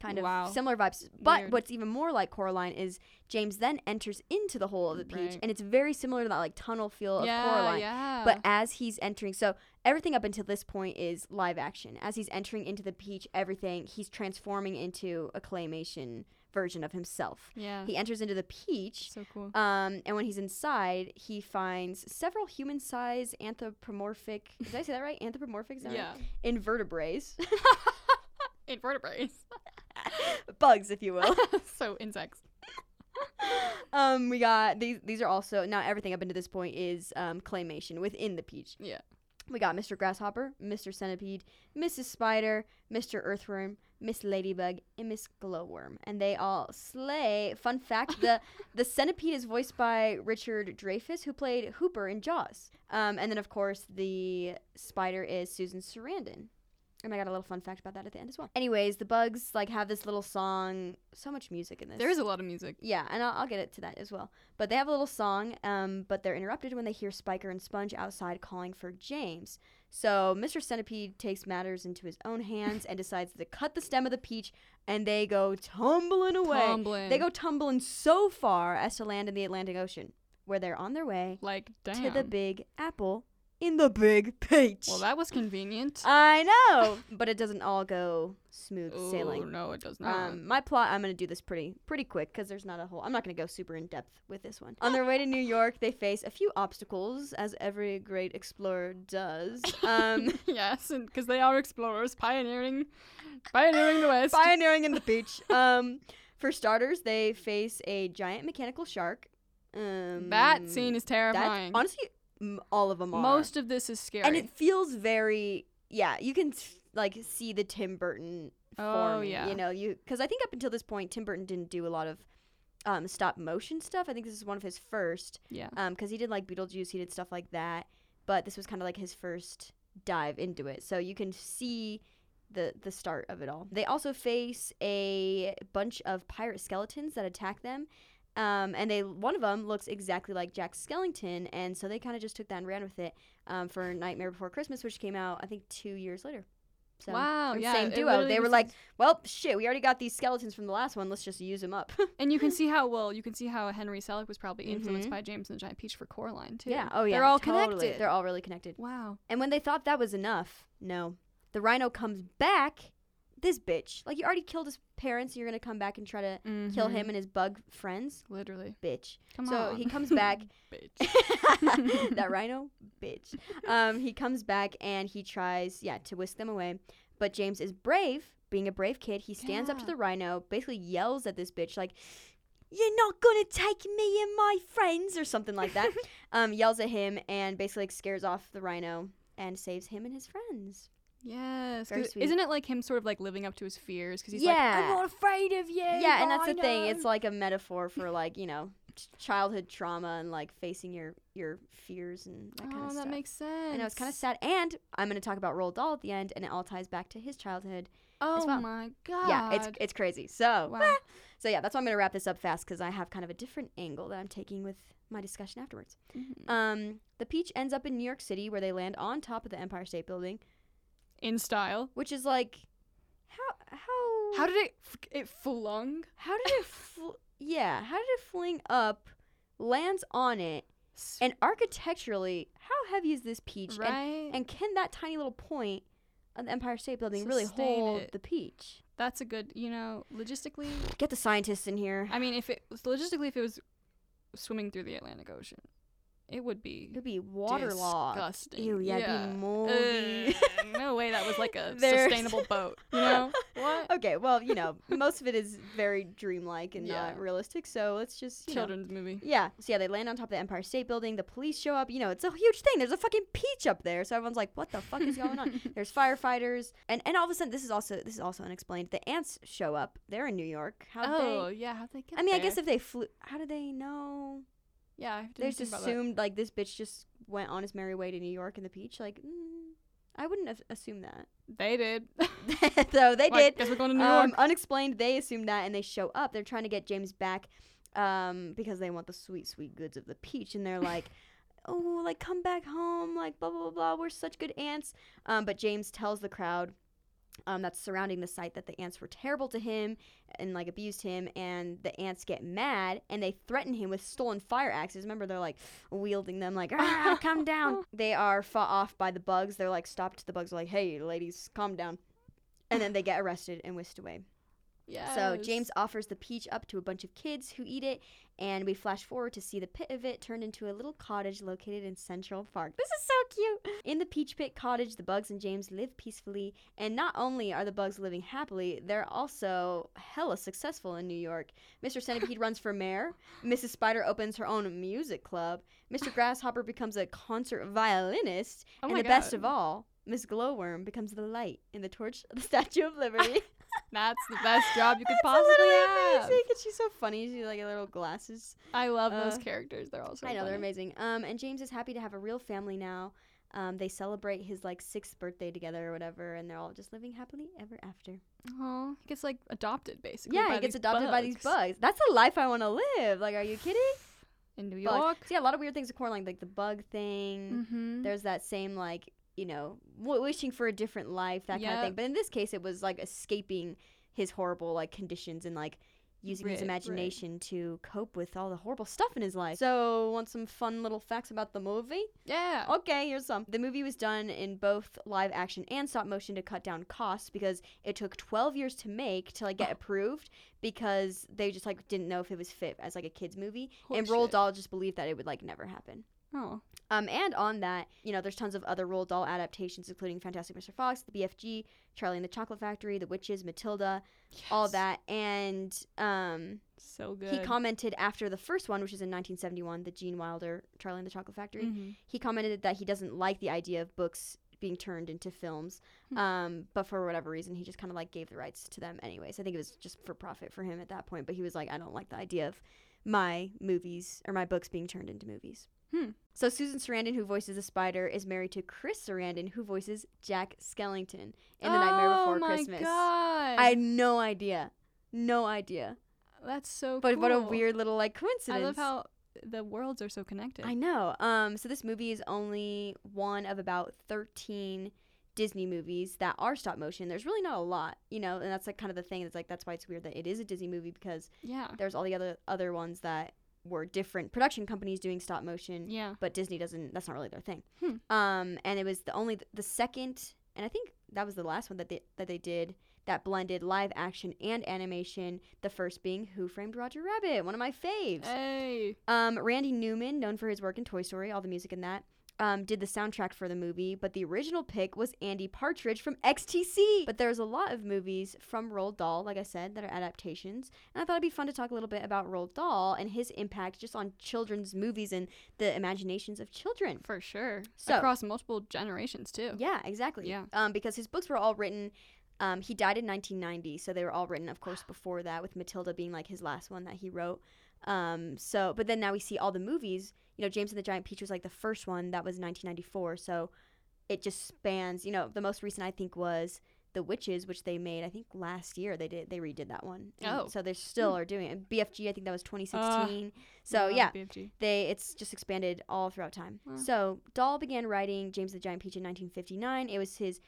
Kind of Wow. similar vibes. But Weird. what's even more like Coraline is James then enters into the hole of the peach, Right. and it's very similar to that like tunnel feel of yeah, Coraline. yeah. But as he's entering, so everything up until this point is live action. As he's entering into the peach, everything he's transforming into a claymation version of himself. yeah, He enters into the peach, so cool. um, and when he's inside, he finds several human-sized anthropomorphic. Did I say that right? Anthropomorphic. That yeah, right? Invertebrates, invertebrates. bugs, if you will. so insects. um, we got these. These are also now everything up until this point is um, claymation within the peach. Yeah. We got Mr. Grasshopper, Mr. Centipede, Mrs. Spider, Mr. Earthworm, Miss Ladybug, and Miss Glowworm, and they all slay. Fun fact: the the centipede is voiced by Richard Dreyfuss, who played Hooper in Jaws. Um, and then of course the spider is Susan Sarandon. And I got a little fun fact about that at the end as well. Anyways, the bugs like have this little song. So much music in this. There is a lot of music. Yeah, and I'll, I'll get it to that as well. But they have a little song, um, but they're interrupted when they hear Spiker and Sponge outside calling for James. So Mr. Centipede takes matters into his own hands and decides to cut the stem of the peach, and they go tumbling away. Tumbling. They go tumbling so far as to land in the Atlantic Ocean, where they're on their way like damn. to the Big Apple in the Big Peach. well, that was convenient. I know, but it doesn't all go smooth oh, sailing. no, it does not. Um, my plot. I'm gonna do this pretty pretty quick because there's not a whole. I'm not gonna go super in depth with this one. On their way to New York, they face a few obstacles, as every great explorer does. Um, yes, because they are explorers, pioneering, pioneering the West. pioneering in the beach. Um, for starters, they face a giant mechanical shark. Um, that scene is terrifying. honestly m- all of them are. Most of this is scary. and it feels very yeah. You can like see the Tim Burton Oh, yeah. You know, you because I think up until this point, Tim Burton didn't do a lot of um, stop motion stuff. I think this is one of his first. yeah. Um, because he did like Beetlejuice, he did stuff like that. But this was kind of like his first dive into it. So you can see the the start of it all. They also face a bunch of pirate skeletons that attack them. Um, and they one of them looks exactly like Jack Skellington, and so they kind of just took that and ran with it um, for Nightmare Before Christmas, which came out I think two years later. So, wow, yeah, same duo. They were like, well, shit, we already got these skeletons from the last one. Let's just use them up. and you can see how well you can see how Henry Selick was probably influenced Mhm. by James and the Giant Peach for Coraline too. yeah. Oh yeah. they're all totally. connected. They're all really connected. wow. And when they thought that was enough, no. The rhino comes back. This bitch. Like, you already killed his parents, and you're to come back and try to kill Mhm. him and his bug friends? Literally. Bitch. Come so on. he comes back. Bitch. that rhino? Bitch. Um, he comes back and he tries, yeah, to whisk them away. But James is brave. Being a brave kid, he stands up to the rhino, basically yells at this bitch, like, you're not gonna take me and my friends, or something like that. um, yells at him and basically like, scares off the rhino and saves him and his friends. Yes. Very sweet. Isn't it like him sort of like living up to his fears? Because he's Yeah. like, I'm not afraid of you. yeah, and that's the thing. It's like a metaphor for like you know childhood trauma and like facing your your fears and that kind oh, of that stuff. makes sense. I know it's kind of sad, and I'm gonna talk about Roald Dahl at the end, and it all ties back to his childhood. Oh well. my god. Yeah, it's it's crazy. So wow. so yeah, that's why I'm gonna wrap this up fast because I have kind of a different angle that I'm taking with my discussion afterwards. Mhm. Um, the Peach ends up in New York City where they land on top of the Empire State Building, In style. which is like how how How did it f- it flung? how did it fl- yeah how did it fling up, lands on it, and architecturally how heavy is this peach and right. and can that tiny little point of the Empire State Building really Sustain hold it. the peach? that's a good. You know, logistically. Get the scientists in here. I mean, if it was logistically, if it was swimming through the Atlantic Ocean, it would be It would be waterlogged. disgusting. Ew, yeah, yeah. it'd be moldy. Ugh, no way that was like a sustainable boat. You know what? okay, well, you know, most of it is very dreamlike and Yeah. not realistic, so let's just you know. Children's movie. Yeah. So yeah, they land on top of the Empire State Building. The police show up. You know, it's a huge thing. There's a fucking peach up there. So everyone's like, "What the fuck is going on?" There's firefighters, and and all of a sudden, this is also this is also unexplained. The ants show up. They're in New York. How oh they? yeah, how'd they get I mean, I guess if they flew, how did they know? Yeah, They just assumed like this bitch just went on his merry way to New York in the peach. Like, mm, I wouldn't have assumed that. they did. so they Like, did. Guess we're going to New Um, York. unexplained, they assume that and they show up. They're trying to get James back um, because they want the sweet, sweet goods of the peach. And they're like, oh, like, come back home, like, blah, blah, blah, blah. We're such good ants. Um, but James tells the crowd um, that's surrounding the site that the ants were terrible to him and, like, abused him. And the ants get mad and they threaten him with stolen fire axes. Remember, they're, like, wielding them, like, ah, come down. They are fought off by the bugs. They're, like, stopped. The bugs are like, hey, ladies, calm down. And then they get arrested and whisked away. Yeah. So James offers the peach up to a bunch of kids who eat it, and we flash forward to see the pit of it turned into a little cottage located in Central Park. This is so cute. In the Peach Pit cottage, the bugs and James live peacefully, and not only are the bugs living happily, they're also hella successful in New York. Mr. Centipede runs for mayor. Mrs. Spider opens her own music club. Mr. Grasshopper becomes a concert violinist, Oh and the best of all, Miss Glowworm becomes the light in the torch of the Statue of Liberty. That's the best job you could possibly have. amazing, and she's so funny. She's like a little glasses. I love those Uh, characters. They're all so I know they're amazing. Um, and James is happy to have a real family now. Um, they celebrate his like sixth birthday together or whatever, and they're all just living happily ever after. Aw, he gets like adopted basically. yeah, he gets adopted by these bugs bugs. That's the life I want to live. Like, are you kidding? in New Bugs. York. See, a lot of weird things with Coraline, like the bug thing. Mm-hmm. There's that same like you know w- wishing for a different life, that kind of thing. But in this case, it was like escaping his horrible like conditions and like using his Right, right. imagination to cope with all the horrible stuff in his life. So, want some fun little facts about the movie? Yeah. Okay, here's some. The movie was done in both live action and stop motion to cut down costs because it took 12 years to make to like get approved because they just like didn't know if it was fit as like a kids movie and Roald. Dahl just believed that it would like never happen. Oh. Um, and on that, you know, there's tons of other Roald Dahl adaptations, including Fantastic Mr. Fox, The BFG, Charlie and the Chocolate Factory, The Witches, Matilda, all that. And um, So good. he commented after the first one, which is in 1971, the Gene Wilder Charlie and the Chocolate Factory. Mhm. He commented that he doesn't like the idea of books being turned into films, Hmm. um, but for whatever reason, he just kind of like gave the rights to them anyways. I think it was just for profit for him at that point, but he was like, I don't like the idea of my movies or my books being turned into movies. Hmm. So Susan Sarandon, who voices the spider, is married to Chris Sarandon, who voices Jack Skellington in The Nightmare oh Before my Christmas. God. I had no idea, no idea. That's so But cool. what a weird little like coincidence. I love how the worlds are so connected. I know. Um, so this movie is only one of about thirteen Disney movies that are stop motion. There's really not a lot, you know, and that's like kind of the thing. It's like that's why it's weird that it is a Disney movie because yeah. there's all the other other ones that were different production companies doing stop motion, Yeah. but Disney doesn't. That's not really their thing. Hmm. Um, and it was the only the second, and I think that was the last one that they that they did that blended live action and animation. The first being Who Framed Roger Rabbit, one of my faves. Hey. Um, Randy Newman, known for his work in Toy Story, all the music in that, um, did the soundtrack for the movie, but the original pick was Andy Partridge from XTC. But there's a lot of movies from Roald Dahl, like I said, that are adaptations, and I thought it'd be fun to talk a little bit about Roald Dahl and his impact just on children's movies and the imaginations of children. For sure. So- Across multiple generations too. Yeah, exactly. Yeah. Um, because his books were all written. Um, he died in 1990, so they were all written, of course, before that, with Matilda being like his last one that he wrote. Um, so, but then now we see all the movies. You know, James and the Giant Peach was like the first one that was 1994. So it just spans. You know, the most recent I think was The Witches, which they made. I think last year they did. They redid that one. And Oh. so they still are doing it. BFG, I think that was 2016. so Love yeah, BFG. they it's just expanded all throughout time. Wow. So Dahl began writing James the Giant Peach in 1959. It was his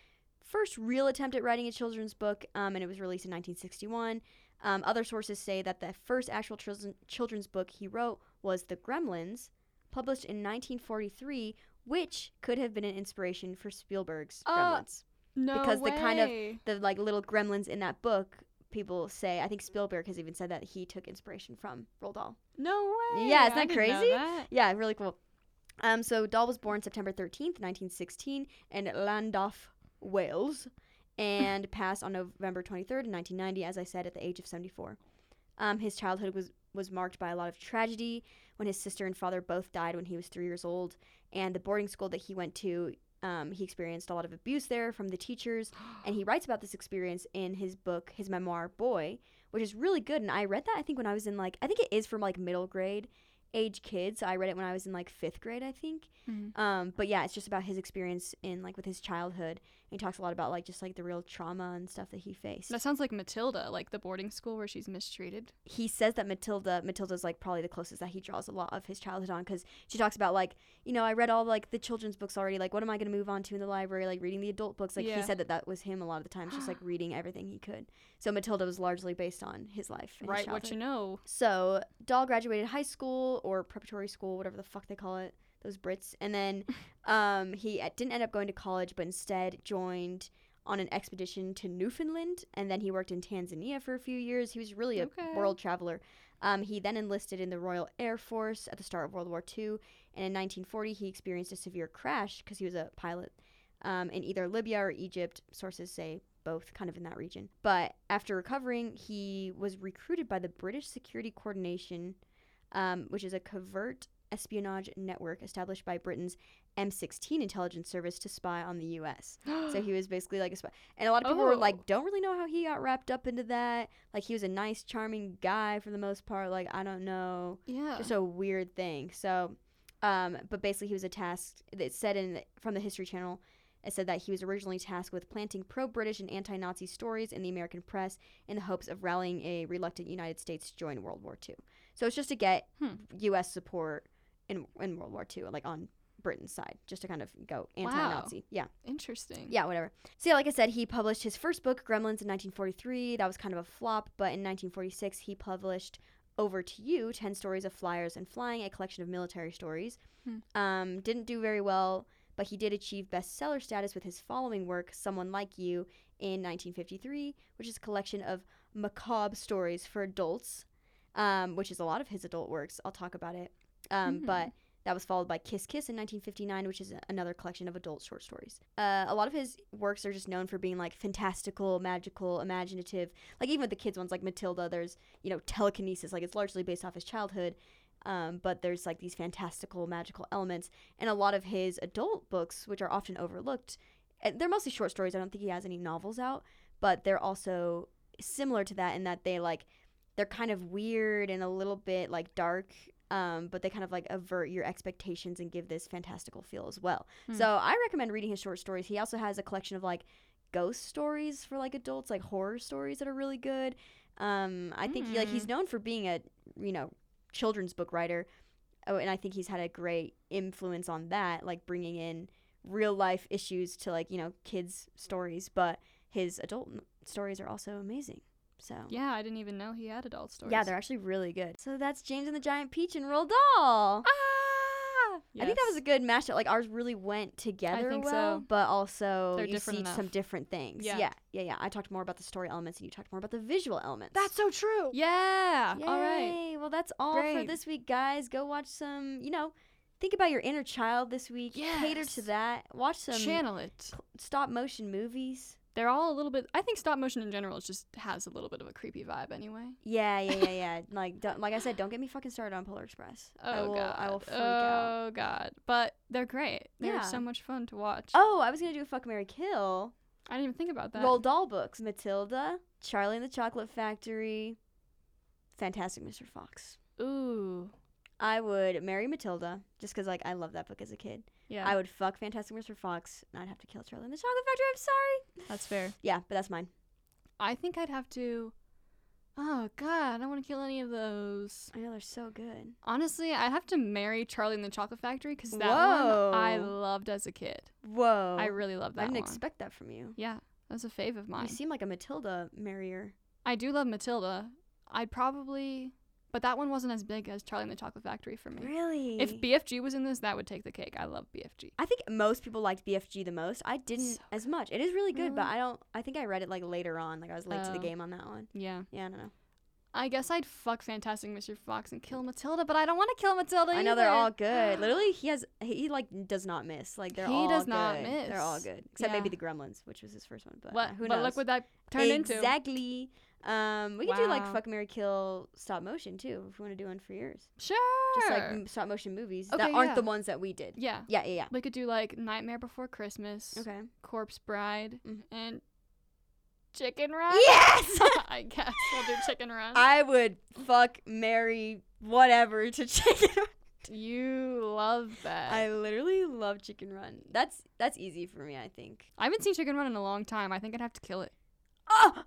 first real attempt at writing a children's book, um, and it was released in 1961. Um, other sources say that the first actual children, children's book he wrote was The Gremlins, published in 1943, which could have been an inspiration for Spielberg's Uh, Gremlins. No because the kind of- The like little gremlins in that book, people say. I think Spielberg has even said that he took inspiration from Roald Dahl. No way. Yeah, isn't that crazy? that. Yeah, really cool. Um, so Dahl was born September 13th, 1916, in Llandaff, Wales, and passed on November 23rd, 1990, as I said, at the age of 74. Um, his childhood was, was marked by a lot of tragedy when his sister and father both died when he was three years old. And the boarding school that he went to, um, he experienced a lot of abuse there from the teachers. And he writes about this experience in his book, his memoir, Boy, which is really good. And I read that, I think, when I was in like, I think it is from like middle grade age kids. So I read it when I was in like fifth grade, I think. Mhm. Um, but yeah, it's just about his experience in like with his childhood. He talks a lot about like just like the real trauma and stuff that he faced. That sounds like Matilda, like the boarding school where she's mistreated. he says that Matilda Matilda's like probably the closest that he draws a lot of his childhood on because she talks about like you know I read all like the children's books already like what am I gonna move on to in the library like reading the adult books like he said that that was him a lot of the times just like reading everything he could so Matilda was largely based on his life and his Right, what you know. So Dahl graduated high school or preparatory school, whatever the fuck they call it, those Brits, and then um, he didn't end up going to college, but instead joined on an expedition to Newfoundland, and then he worked in Tanzania for a few years. He was really a Okay. world traveler. Um, he then enlisted in the Royal Air Force at the start of World War II, and in 1940 he experienced a severe crash because he was a pilot um, in either Libya or Egypt. Sources say both, kind of in that region. But after recovering, he was recruited by the British Security Coordination, um, which is a covert espionage network established by Britain's MI6 intelligence service to spy on the U.S. So he was basically like a spy. And a lot of people were Oh. like, don't really know how he got wrapped up into that. Like, he was a nice, charming guy for the most part. Like, I don't know. yeah. Just a weird thing. So, um, but basically, he was a task it said in the, from the History Channel, it said that he was originally tasked with planting pro British and anti Nazi stories in the American press in the hopes of rallying a reluctant United States to join World War II. So it's just to get Hmm. U.S. support in, in World War II, like on Britain's side, just to kind of go anti Nazi. Yeah. Interesting. Yeah, whatever. So yeah, like I said, he published his first book, Gremlins, in 1943. That was kind of a flop, but in 1946 he published Over to You: Ten Stories of Flyers and Flying, a collection of military stories. Hmm. Um, didn't do very well, but he did achieve bestseller status with his following work, Someone Like You, in 1953, which is a collection of macabre stories for adults, um, which is a lot of his adult works. I'll talk about it. Um, Mhm. But that was followed by Kiss Kiss in 1959, which is another collection of adult short stories. Uh, a lot of his works are just known for being like fantastical, magical, imaginative. Like even with the kids ones, like Matilda, there's you know telekinesis. Like it's largely based off his childhood, um, but there's like these fantastical, magical elements. And a lot of his adult books, which are often overlooked, they're mostly short stories. I don't think he has any novels out, but they're also similar to that in that they like they're kind of weird and a little bit like dark um, but they kind of like avert your expectations and give this fantastical feel as well. Hmm. So I recommend reading his short stories. He also has a collection of like ghost stories for like adults, like horror stories that are really good. Um, I think he, like he's Mm. known for being a you know children's book writer. Oh, and I think he's had a great influence on that, like bringing in real life issues to like you know kids stories. But his adult stories are also amazing. So Yeah, I didn't even know he had adult stories. yeah, they're actually really good. So that's James and the Giant Peach and Roald Dahl. Ah! I think that was a good mashup. Like ours really went together I think well, so. but also They're you see enough. some different things. Yeah. yeah, yeah, yeah. I talked more about the story elements, and you talked more about the visual elements. That's so true. Yeah. Yay. All right. Well, that's all for this week, guys. Go watch some. You know, think about your inner child this week. Yeah. Cater to that. Watch some Channel it. cl- stop motion movies. They're all a little bit. I think stop motion in general just has a little bit of a creepy vibe anyway. Yeah, yeah, yeah, yeah. like, don't, like I said, don't get me fucking started on Polar Express. Oh I will, god. I will freak oh out. god. But they're great. They're Yeah. so much fun to watch. Oh, I was gonna do a fuck Mary Kill. I didn't even think about that. Roald Dahl books: Matilda, Charlie and the Chocolate Factory, Fantastic Mr. Fox. Ooh. I would marry Matilda just because, like, I love that book as a kid. Yeah. I would fuck Fantastic Mr. Fox, and I'd have to kill Charlie in the Chocolate Factory. I'm sorry. That's fair. Yeah, but that's mine. I think I'd have to. Oh god, I don't want to kill any of those. I know they're so good. Honestly, I'd have to marry Charlie in the Chocolate Factory because that Whoa. one I loved as a kid. Whoa. I really loved that. I didn't one. expect that from you. yeah, that's a fave of mine. You seem like a Matilda marrier. I do love Matilda. I'd probably, but that one wasn't as big as Charlie and the Chocolate Factory for me. Really? If BFG was in this, that would take the cake. I love BFG. I think most people liked BFG the most. I didn't So as much. It is really good, but I don't. I think I read it like later on. Like I was late to the Oh. game on that one. Yeah. Yeah, I don't know. I guess I'd fuck Fantastic Mr. Fox and kill Matilda, but I don't want to kill Matilda. I know they're all good. Literally, he has he like does not miss. Like they're He all does not good. They're all good, except maybe the Gremlins, which was his first one. But What? uh, who but knows? look what that turned into. exactly. Um, we could do like fuck Mary Kill stop motion too if we want to do one for yours. Sure. Just like m- stop motion movies that aren't yeah. the ones that we did. yeah. Yeah, yeah, We could do like Nightmare Before Christmas. Okay. Corpse Bride, Mhm. and Chicken Run. Yes. I guess we'll do Chicken Run. I would fuck Mary whatever to chicken. you love that. I literally love Chicken Run. That's that's easy for me. I think. I haven't seen Chicken Run in a long time. I think I'd have to kill it. Oh,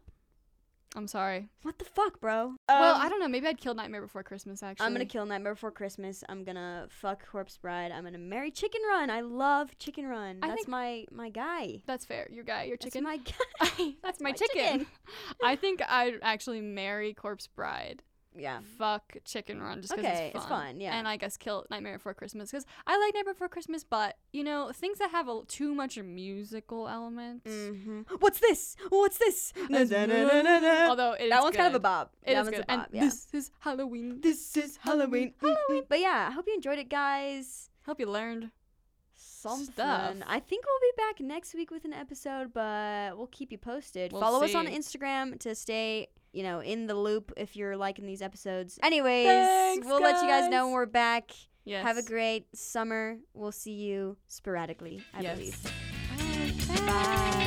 I'm sorry. what the fuck, bro? well, Um, I don't know. Maybe I'd kill Nightmare Before Christmas. Actually, I'm gonna kill Nightmare Before Christmas. I'm gonna fuck Corpse Bride. I'm gonna marry Chicken Run. I love Chicken Run. I That's my my guy. That's fair. Your guy, your That's chicken. my guy. That's my, my chicken. chicken. I think I'd actually marry Corpse Bride. Yeah. Fuck Chicken Run just because Okay, it's it's fun. yeah. And I guess kill Nightmare Before Christmas because I like Nightmare Before Christmas, but you know things that have a, too much musical elements. Mm-hmm. What's this? What's this? Although it that is one's kind of a good. bob. It that is good. and yeah. this is Halloween. This is Halloween. Halloween. But yeah, I hope you enjoyed it, guys. Hope you learned. Something. Stuff. I think we'll be back next week with an episode, but we'll keep you posted. We'll Follow us on. Instagram to stay, you know, in the loop if you're liking these episodes. Anyways, Thanks, we'll guys. let you guys know when we're back. Yes. Have a great summer. We'll see you sporadically, I yes. believe. Bye. Bye. Bye.